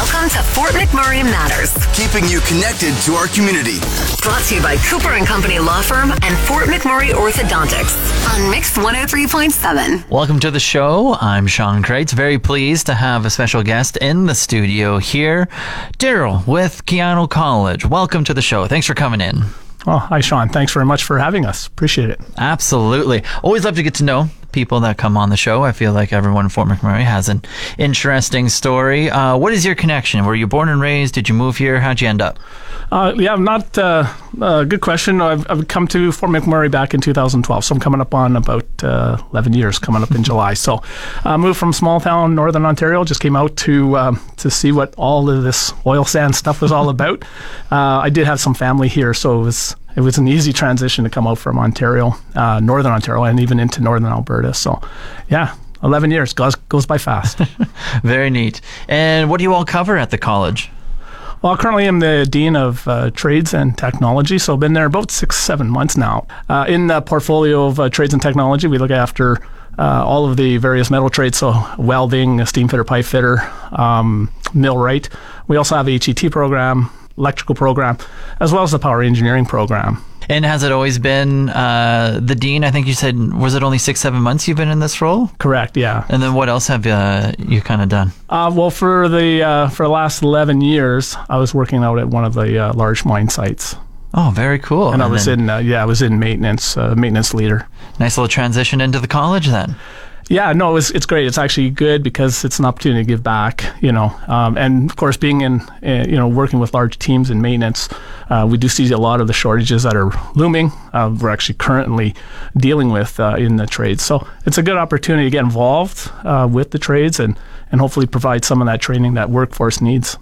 Welcome to Fort McMurray Matters, keeping you connected to our community. brought to you by Cooper and Company Law Firm and Fort McMurray Orthodontics on Mix 103.7. Welcome to the show. I'm Sean Kreitz. Very pleased to have a special guest in the studio here, Darrel with Keyano College. Welcome to the show. Thanks for coming in. Oh, hi, Sean. Thanks very much for having us. Appreciate it. Absolutely. Always love to get to know people that come on the show. I feel like everyone in Fort McMurray has an interesting story. Uh, what is your connection? Were you born and raised? Did you move here? How'd you end up? Uh, yeah, not uh, uh, good question. I've, I've come to Fort McMurray back in 2012, so I'm coming up on about uh, 11 years, coming up in July. So, I moved from small town Northern Ontario. Just came out to um, to see what all of this oil sand stuff was all about. Uh, I did have some family here, so it was it was an easy transition to come out from Ontario, uh, Northern Ontario, and even into Northern Alberta. So, yeah. 11 years goes goes by fast. Very neat. And what do you all cover at the college? Well, currently I'm the Dean of uh, Trades and Technology, so I've been there about six, seven months now. Uh, in the portfolio of uh, Trades and Technology, we look after uh, all of the various metal trades, so welding, steam fitter, pipe fitter, um, millwright. We also have a HET program, electrical program, as well as the power engineering program. And has it always been uh, the dean? I think you said, was it only six, seven months you've been in this role? Correct, yeah. And then what else have uh, you kind of done? Uh, well, for the uh, for the last 11 years, I was working out at one of the uh, large mine sites. Oh, very cool. And, I was then in, uh, yeah, I was in maintenance, uh, maintenance leader. nice little transition into the college then. Yeah, no, it's it's great. It's actually good because it's an opportunity to give back, you know. Um, and of course, being in, uh, you know, working with large teams in maintenance, uh, we do see a lot of the shortages that are looming. Uh, we're actually currently dealing with uh, in the trades, so it's a good opportunity to get involved uh, with the trades and and hopefully provide some of that training that workforce needs.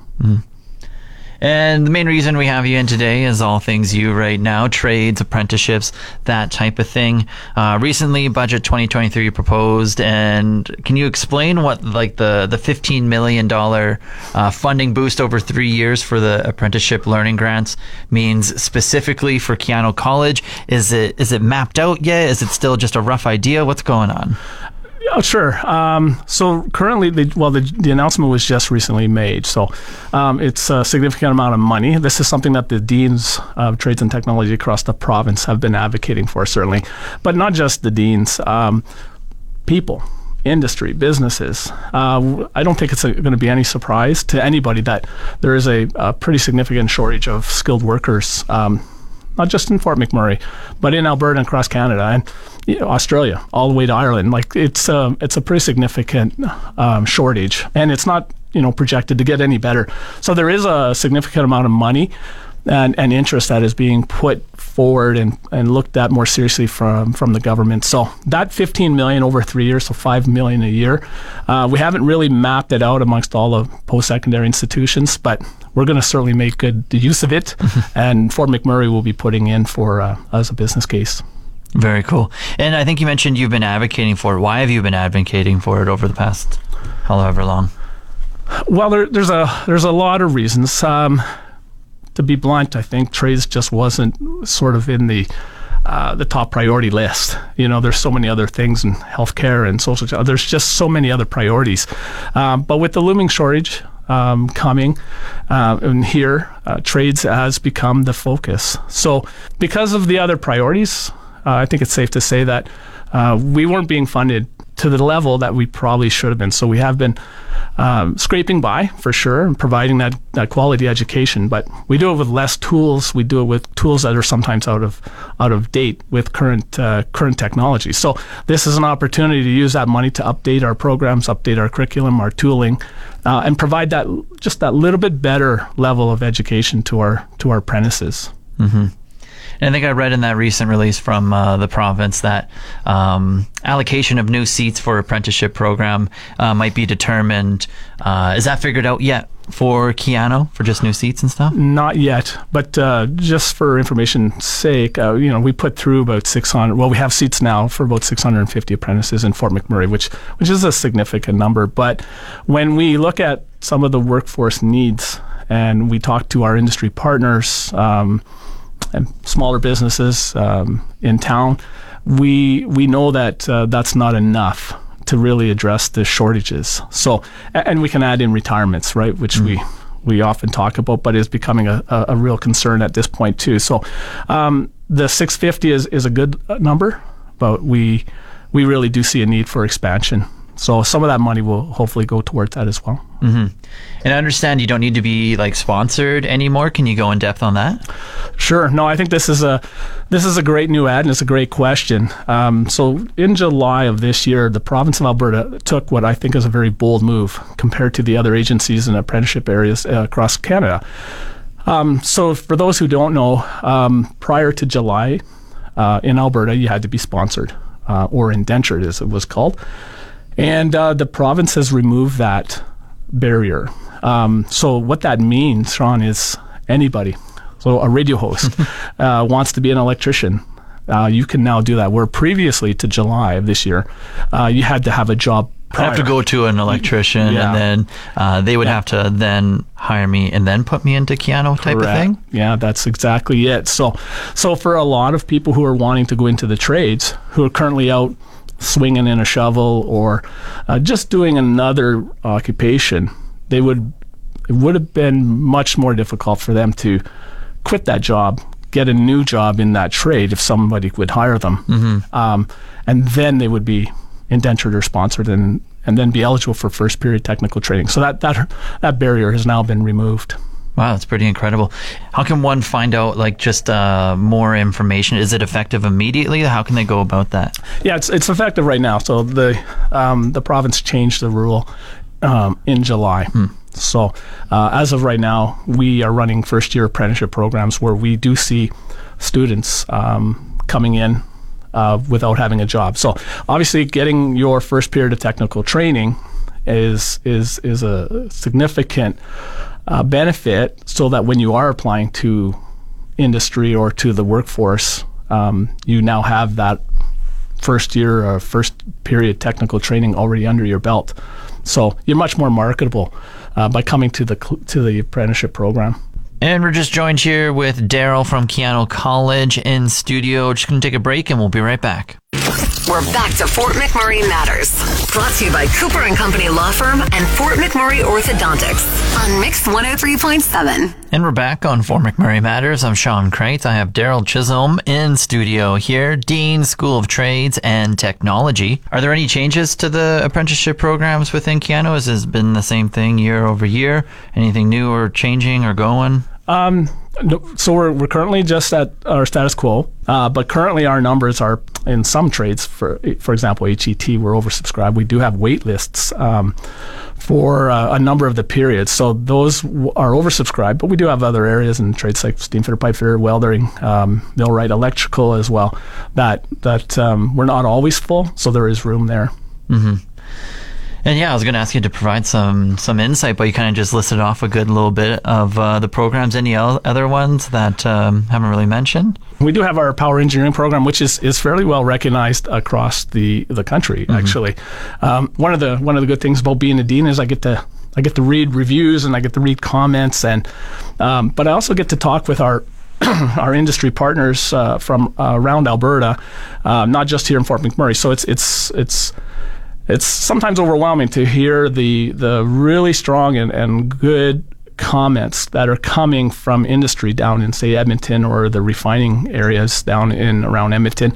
And the main reason we have you in today is all things you right now, trades, apprenticeships, that type of thing. Uh, recently, budget 2023 proposed, and can you explain what like the the 15 million dollar uh, funding boost over three years for the apprenticeship learning grants means specifically for Keyano College? Is it is it mapped out yet? Is it still just a rough idea? What's going on? Oh, sure. Um, so currently, the, well, the, the announcement was just recently made. So um, it's a significant amount of money. This is something that the deans of trades and technology across the province have been advocating for, certainly, but not just the deans. Um, people, industry, businesses. Uh, I don't think it's going to be any surprise to anybody that there is a, a pretty significant shortage of skilled workers. Not just in Fort McMurray, but in Alberta and across Canada and you know, Australia, all the way to Ireland. Like it's um, it's a pretty significant um, shortage, and it's not you know projected to get any better. So there is a significant amount of money and, and interest that is being put forward and, and looked at more seriously from from the government. So that 15 million over three years, so five million a year. Uh, we haven't really mapped it out amongst all the post-secondary institutions, but we're going to certainly make good use of it. and Fort McMurray will be putting in for uh, as a business case. Very cool. And I think you mentioned you've been advocating for it. Why have you been advocating for it over the past however long? Well, there, there's a there's a lot of reasons. Um, to be blunt, I think trades just wasn't sort of in the uh, the top priority list. You know, there's so many other things in healthcare and social. There's just so many other priorities. Um, but with the looming shortage um, coming, uh, and here, uh, trades has become the focus. So, because of the other priorities, uh, I think it's safe to say that uh, we weren't being funded to the level that we probably should have been. So we have been um, scraping by for sure and providing that, that quality education, but we do it with less tools. We do it with tools that are sometimes out of out of date with current uh, current technology. So this is an opportunity to use that money to update our programs, update our curriculum, our tooling, uh, and provide that just that little bit better level of education to our to our apprentices. And I think I read in that recent release from uh, the province that um, allocation of new seats for apprenticeship program uh, might be determined. Uh, is that figured out yet for Keyano for just new seats and stuff? Not yet, but uh, just for information's sake, uh, you know, we put through about 600. Well, we have seats now for about 650 apprentices in Fort McMurray, which which is a significant number. But when we look at some of the workforce needs, and we talk to our industry partners um, and smaller businesses um, in town, we we know that uh, that's not enough to really address the shortages. So, and we can add in retirements, right, which we we often talk about, but is becoming a, a, a real concern at this point too. So, um, the 650 is is a good uh, number, but we we really do see a need for expansion. So some of that money will hopefully go towards that as well. And I understand you don't need to be like sponsored anymore. Can you go in depth on that? Sure. No, I think this is a this is a great new ad and it's a great question. Um, so in July of this year, the province of Alberta took what I think is a very bold move compared to the other agencies and apprenticeship areas uh, across Canada. Um, so for those who don't know, um, prior to July uh, in Alberta, you had to be sponsored uh, or indentured, as it was called, and uh, the province has removed that barrier. Um, so what that means, Sean, is anybody. So a radio host uh, wants to be an electrician. Uh, you can now do that. Where previously to July of this year, uh, you had to have a job. I have to go to an electrician, Yeah. and then uh, they would have to then hire me and then put me into Keyano type of thing. Yeah, that's exactly it. So, so for a lot of people who are wanting to go into the trades, who are currently out swinging in a shovel or uh, just doing another occupation, they would it would have been much more difficult for them to quit that job, get a new job in that trade if somebody would hire them, um, and then they would be indentured or sponsored and and then be eligible for first period technical training. So that that that barrier has now been removed. Wow, that's pretty incredible. How can one find out like just uh, more information? Is it effective immediately? How can they go about that? Yeah, it's it's effective right now. So the um, the province changed the rule um, in July. So uh, as of right now, we are running first year apprenticeship programs where we do see students um, coming in uh, without having a job. So obviously, getting your first period of technical training is is is a significant uh, benefit, so that when you are applying to industry or to the workforce, um, you now have that first year or first period technical training already under your belt. So you're much more marketable uh, by coming to the to the apprenticeship program. And we're just joined here with Darrel from Keyano College in studio. Just gonna take a break, and we'll be right back. We're back to Fort McMurray Matters. Brought to you by Cooper and Company Law Firm and Fort McMurray Orthodontics on Mix 103.7. And we're back on Fort McMurray Matters. I'm Sean Crate. I have Darrel Chisholm in studio here, Dean, School of Trades and Technology. Are there any changes to the apprenticeship programs within Keyano? Has this been the same thing year over year? Anything new or changing or going? No, so we're, we're currently just at our status quo, uh, but currently our numbers are in some trades. For for example, HET, we're oversubscribed. We do have wait lists um, for uh, a number of the periods, so those w- are oversubscribed. But we do have other areas in trades like steam fitter, pipe fitter, welding, um, millwright, electrical as well. That that um, we're not always full, so there is room there. And yeah, I was going to ask you to provide some some insight, but you kind of just listed off a good little bit of uh, the programs. Any other ones that um, haven't really mentioned? We do have our power engineering program, which is, is fairly well recognized across the, the country. Actually, um, one of the one of the good things about being a dean is I get to I get to read reviews and I get to read comments, and um, but I also get to talk with our our industry partners uh, from uh, around Alberta, uh, not just here in Fort McMurray. So it's it's it's it's sometimes overwhelming to hear the the really strong and, and good comments that are coming from industry down in say Edmonton or the refining areas down in around Edmonton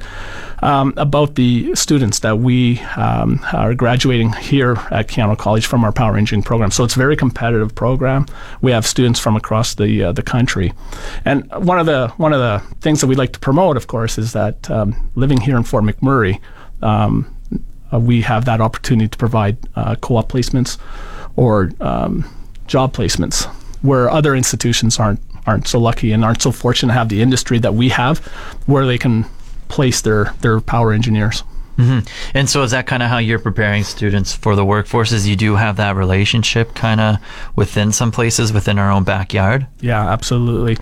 um, about the students that we um, are graduating here at Keyano College from our power engineering program. So it's a very competitive program. We have students from across the uh, the country, and one of the one of the things that we like to promote, of course, is that um, living here in Fort McMurray. Um, we have that opportunity to provide uh, co-op placements or um, job placements where other institutions aren't aren't so lucky and aren't so fortunate to have the industry that we have where they can place their their power engineers. And so is that kind of how you're preparing students for the workforce? Is you do have that relationship kind of within some places within our own backyard? Yeah, absolutely.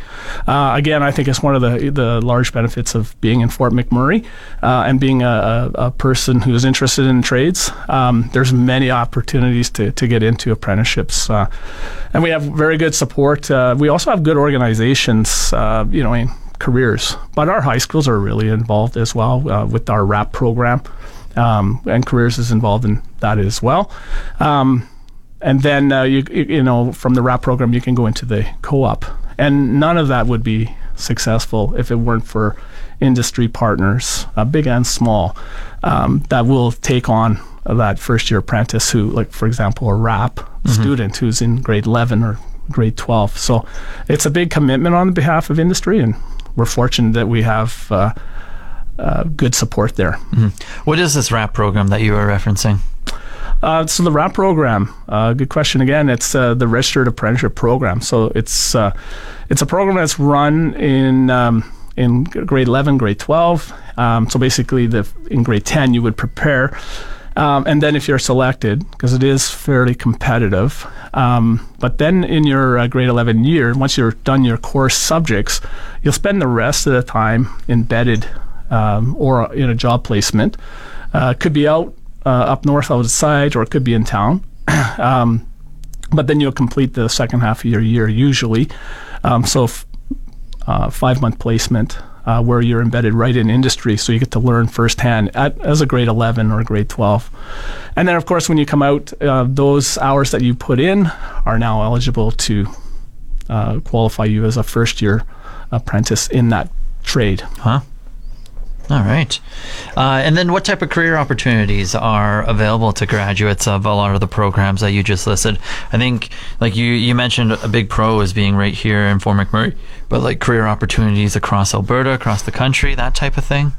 Uh, again, I think it's one of the the large benefits of being in Fort McMurray uh, and being a, a, person who is interested in trades. Um, there's many opportunities to, to get into apprenticeships, uh, and we have very good support. Uh, we also have good organizations, uh, you know, in careers. But our high schools are really involved as well uh, with our RAP program. um, and careers is involved in that as well. Um, and then uh, you you know from the RAP program you can go into the co-op, and none of that would be successful if it weren't for industry partners, uh, big and small, um, that will take on that first year apprentice who, like for example, a RAP student who's in grade 11 or grade 12. So it's a big commitment on the behalf of industry, and we're fortunate that we have uh, uh, good support there. What is this RAP program that you were referencing? Uh, so the RAP program, uh, good question again. It's uh, the Registered Apprenticeship Program. So it's uh, it's a program that's run in um, in grade 11, grade 12. Um, so basically, the in grade 10 you would prepare, um, and then if you're selected, because it is fairly competitive. Um, but then in your uh, grade 11 year, once you're done your course subjects, you'll spend the rest of the time embedded um, or in a job placement. Uh, could be out uh, up north outside, or it could be in town. um, but then you'll complete the second half of your year usually. Um, so, f- uh, five month placement uh, where you're embedded right in industry, so you get to learn firsthand at, as a grade 11 or grade 12. And then, of course, when you come out, uh, those hours that you put in are now eligible to uh, qualify you as a first year apprentice in that trade. Huh? All right. Uh, and then what type of career opportunities are available to graduates of a lot of the programs that you just listed? I think, like you, you mentioned a big pro is being right here in Fort McMurray, but like career opportunities across Alberta, across the country, that type of thing?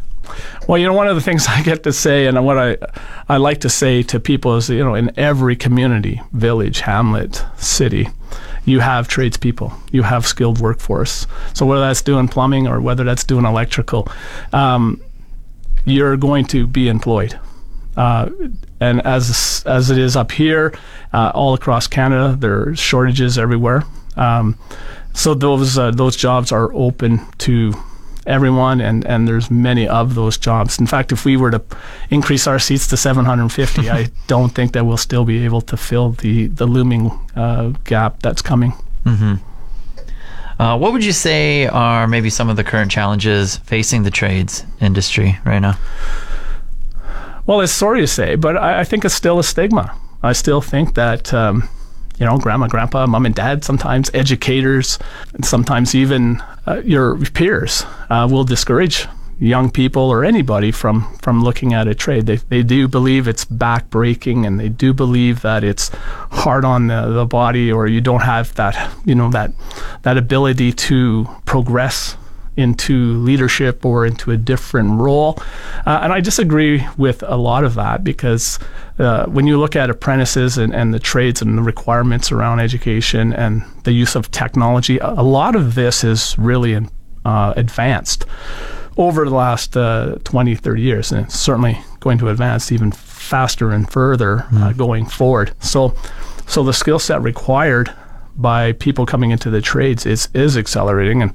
Well, you know, one of the things I get to say, and what I I like to say to people is, you know, in every community, village, hamlet, city, you have tradespeople, you have skilled workforce. So whether that's doing plumbing or whether that's doing electrical, um, you're going to be employed. Uh, and as as it is up here, uh, all across Canada, there are shortages everywhere. Um, so those uh, those jobs are open to everyone, and, and there's many of those jobs. In fact, if we were to increase our seats to 750, I don't think that we'll still be able to fill the the looming uh, gap that's coming. Uh, what would you say are maybe some of the current challenges facing the trades industry right now? Well, it's sorry to say, but I, I think it's still a stigma. I still think that, um, you know, grandma, grandpa, mom, and dad, sometimes educators, and sometimes even uh, your peers uh, will discourage young people or anybody from, from looking at a trade. They, they do believe it's backbreaking and they do believe that it's hard on the, the body or you don't have that, you know, that, that ability to progress into leadership or into a different role. Uh, and I disagree with a lot of that because uh, when you look at apprentices and, and the trades and the requirements around education and the use of technology, a, lot of this is really in, uh, advanced over the last uh, 20, 30 years. And it's certainly going to advance even faster and further uh, going forward. So, so the skill set required by people coming into the trades is, is accelerating. And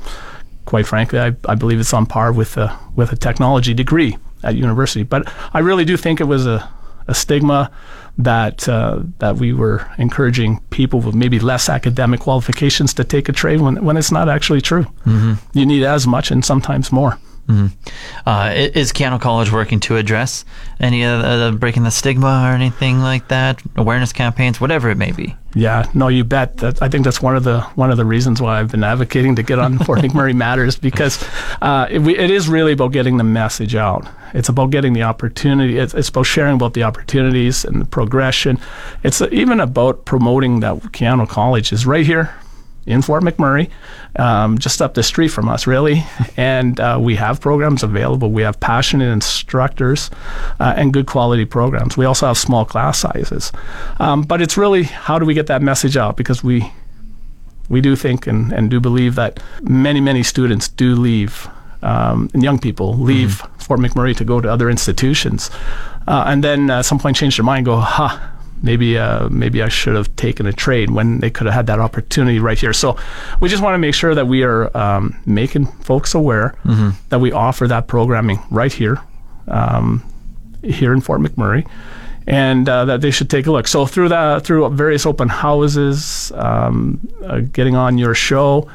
quite frankly, I, I believe it's on par with a, with a technology degree at university. But I really do think it was a, a stigma that uh, that we were encouraging people with maybe less academic qualifications to take a trade when, when it's not actually true. You need as much and sometimes more. Uh, is Keyano College working to address any of the, the breaking the stigma or anything like that? Awareness campaigns, whatever it may be. Yeah, no, you bet. That, I think that's one of the one of the reasons why I've been advocating to get on Fort McMurray Matters because uh, it, we, it is really about getting the message out. It's about getting the opportunity. It's, it's about sharing about the opportunities and the progression. It's even about promoting that Keyano College is right here in Fort McMurray, um, just up the street from us, really. And uh, we have programs available. We have passionate instructors uh, and good quality programs. We also have small class sizes. Um, but it's really how do we get that message out? Because we we do think and, and do believe that many, many students do leave, um, and young people leave Fort McMurray to go to other institutions. Uh, and then at some point change their mind and go, ha, maybe uh, maybe I should have taken a trade when they could have had that opportunity right here. So we just want to make sure that we are um, making folks aware that we offer that programming right here, um, here in Fort McMurray. And uh, that they should take a look. So through that, through various open houses, um, uh, getting on your show,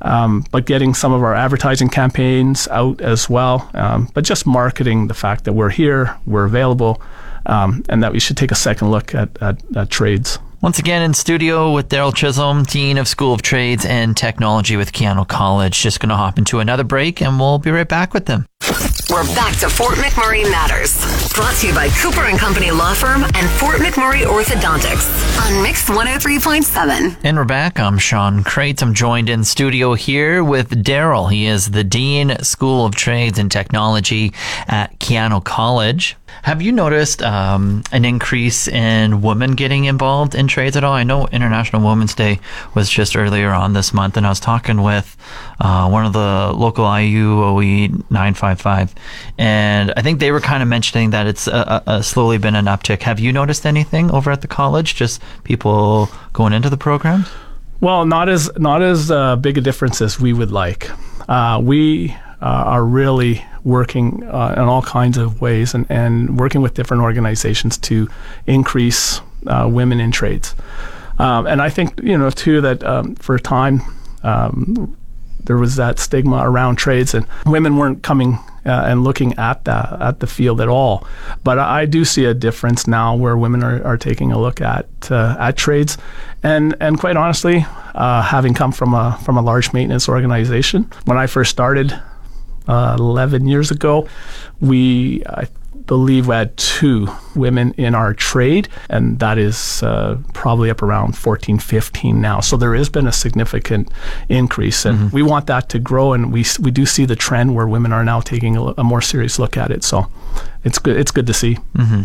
um, but getting some of our advertising campaigns out as well. Um, but just marketing the fact that we're here, we're available, um, and that we should take a second look at, at, at trades. Once again in studio with Darrel Chisholm, Dean of School of Trades and Technology with Keyano College. Just going to hop into another break and we'll be right back with them. We're back to Fort McMurray Matters. Brought to you by Cooper and Company Law Firm and Fort McMurray Orthodontics on Mix 103.7. And we're back. I'm Sean Crates. I'm joined in studio here with Darrel. He is the Dean, School of Trades and Technology at Keyano College. Have you noticed um, an increase in women getting involved in trades at all? I know International Women's Day was just earlier on this month, and I was talking with uh, one of the local IUOE 955, and I think they were kind of mentioning that it's uh, uh, slowly been an uptick. Have you noticed anything over at the college? Just people going into the programs? Well, not as not as uh, big a difference as we would like. Uh, we uh, are really working uh, in all kinds of ways and, and working with different organizations to increase uh, women in trades. Um, and I think, you know, too, that um, for a time um, there was that stigma around trades and women weren't coming uh, and looking at the, at the field at all. But I do see a difference now where women are, are taking a look at, uh, at trades. And, and quite honestly, uh, having come from a, from a large maintenance organization, when I first started, uh, 11 years ago. We, I believe, we had two women in our trade, and that is uh, probably up around 14, 15 now. So there has been a significant increase, and mm-hmm. we want that to grow. And we we do see the trend where women are now taking a, a more serious look at it. So it's good. It's good to see. Mm-hmm.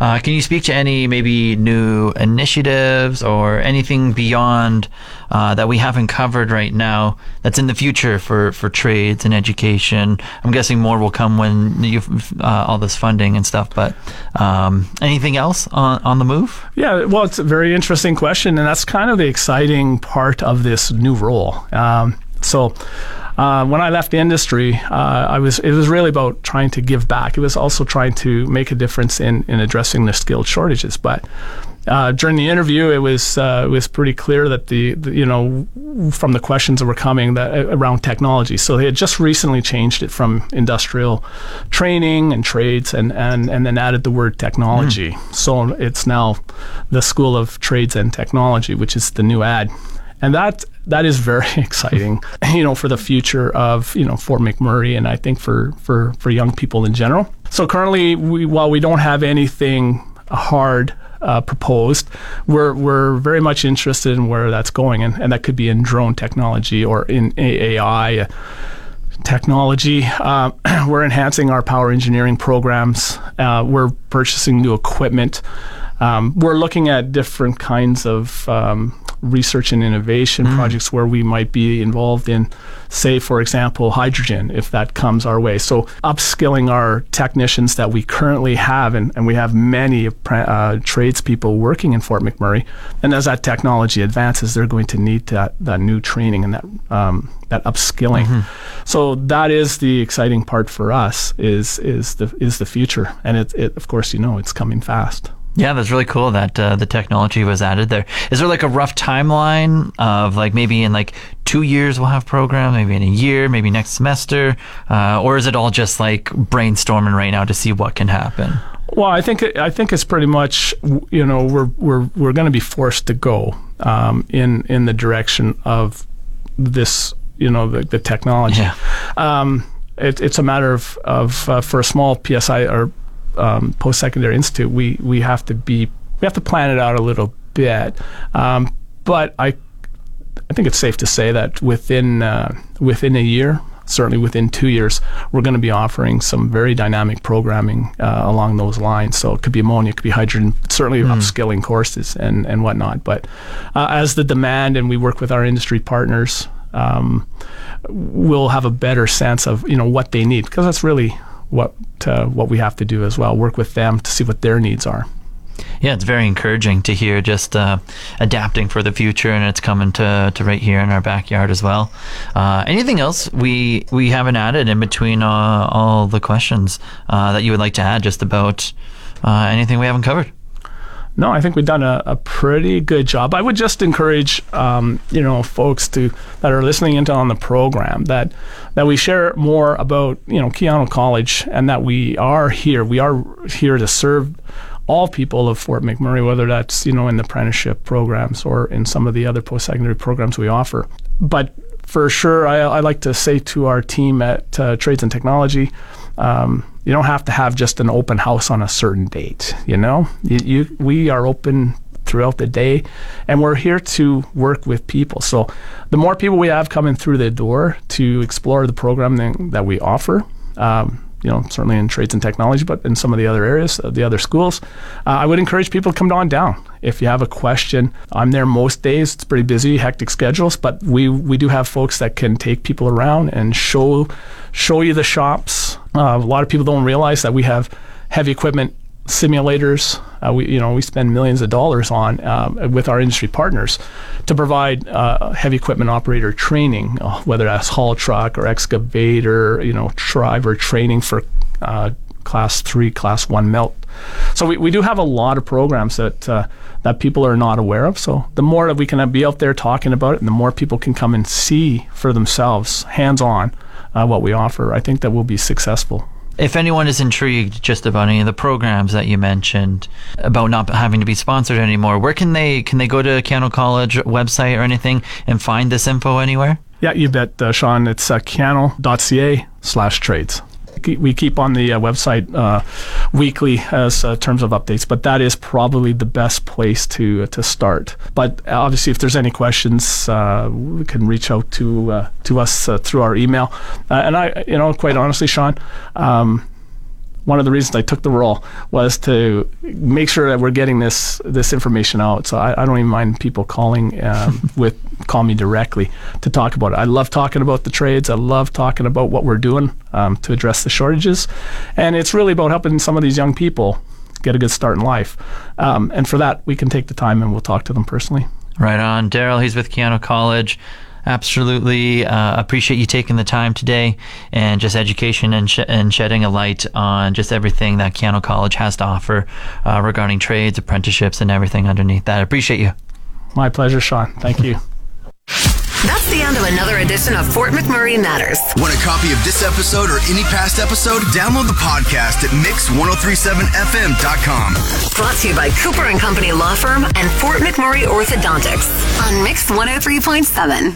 Uh, can you speak to any maybe new initiatives or anything beyond uh, that we haven't covered right now that's in the future for, for trades and education? I'm guessing more will come when you uh, all this funding and stuff. But um, anything else on, on the move? Yeah, well, it's a very interesting question, and that's kind of the exciting part of this new role. Um, so uh, when I left the industry, uh, I was it was really about trying to give back. It was also trying to make a difference in in addressing the skilled shortages. But uh, during the interview, it was uh, it was pretty clear that the, the, you know from the questions that were coming that uh, around technology. So they had just recently changed it from industrial training and trades, and and and then added the word technology. Mm. So it's now the School of Trades and Technology, which is the new ad and that that is very exciting, you know, for the future of you know Fort McMurray, and I think for for for young people in general. So currently, we, while we don't have anything hard uh, proposed, we're we're very much interested in where that's going, and, and that could be in drone technology or in AI. technology. Uh, we're enhancing our power engineering programs. Uh, we're purchasing new equipment. Um, we're looking at different kinds of um, research and innovation mm. projects where we might be involved in, say, for example, hydrogen, if that comes our way. So, upskilling our technicians that we currently have, and, and we have many uh, tradespeople working in Fort McMurray. And as that technology advances, they're going to need that, that new training and that um, that upskilling. Mm-hmm. So that is the exciting part for us is is the is the future, and it, it of course you know it's coming fast. Yeah, that's really cool that uh, the technology was added there. Is there like a rough timeline of like maybe in like two years we'll have program, maybe in a year, maybe next semester, uh, or is it all just like brainstorming right now to see what can happen? Well, I think I think it's pretty much you know we're we're we're going to be forced to go um, in in the direction of this you know the, the technology. Yeah. Um, it, it's a matter of of uh, for a small PSI or um, post secondary institute, we we have to be we have to plan it out a little bit. Um, but I I think it's safe to say that within uh, within a year, certainly within two years, we're going to be offering some very dynamic programming uh, along those lines. So it could be ammonia, it could be hydrogen, certainly mm. upskilling courses and, and whatnot. But uh, as the demand and we work with our industry partners, um, we'll have a better sense of you know what they need because that's really what uh, what we have to do as well. Work with them to see what their needs are. Yeah, it's very encouraging to hear just uh, adapting for the future, and it's coming to, to right here in our backyard as well. Uh, anything else we we haven't added in between uh, all the questions uh, that you would like to add just about uh, anything we haven't covered? No, I think we've done a, a pretty good job. I would just encourage, um, you know, folks to that are listening into on the program that that we share more about, you know, Keyano College and that we are here. We are here to serve all people of Fort McMurray, whether that's you know in the apprenticeship programs or in some of the other post-secondary programs we offer. But for sure, I, I like to say to our team at uh, Trades and Technology. Um, you don't have to have just an open house on a certain date. You know, you, you, we are open throughout the day, and we're here to work with people. So, the more people we have coming through the door to explore the program that we offer. Um, you know, certainly in trades and technology, but in some of the other areas, uh, the other schools, uh, I would encourage people to come on down. If you have a question, I'm there most days. It's pretty busy, hectic schedules, but we we do have folks that can take people around and show show you the shops. Uh, a lot of people don't realize that we have heavy equipment simulators. Uh, we you know we spend millions of dollars on uh, with our industry partners to provide uh, heavy equipment operator training, uh, whether that's haul truck or excavator, you know, driver training for uh, class three, class one melt. So we, we do have a lot of programs that uh, that people are not aware of. So the more that we can be out there talking about it, and the more people can come and see for themselves, hands on, what we offer, I think that we'll be successful if anyone is intrigued just about any of the programs that you mentioned about not having to be sponsored anymore, where can they can they go to Keyano College website or anything and find this info anywhere? Yeah, you bet, uh, Sean. It's uh, keyano.ca slash trades we keep on the uh, website uh, weekly as uh, terms of updates, but that is probably the best place to uh, to start. But obviously, if there's any questions, uh, we can reach out to uh, to us through our email. and I, you know, quite honestly, Sean. Um, one of the reasons I took the role was to make sure that we're getting this this information out. So I, I don't even mind people calling um, with call me directly to talk about it. I love talking about the trades. I love talking about what we're doing um, to address the shortages, and it's really about helping some of these young people get a good start in life. Um, and for that, we can take the time and we'll talk to them personally. Right on, Darrel. He's with Keyano College absolutely uh, appreciate you taking the time today and just education and, sh- and shedding a light on just everything that Keyano College has to offer uh, regarding trades, apprenticeships, and everything underneath that. I appreciate you. My pleasure, Sean. Thank you. That's the end of another edition of Fort McMurray Matters. Want a copy of this episode or any past episode? Download the podcast at mix1037fm.com. Brought to you by Cooper and Company Law Firm and Fort McMurray Orthodontics on Mix 103.7.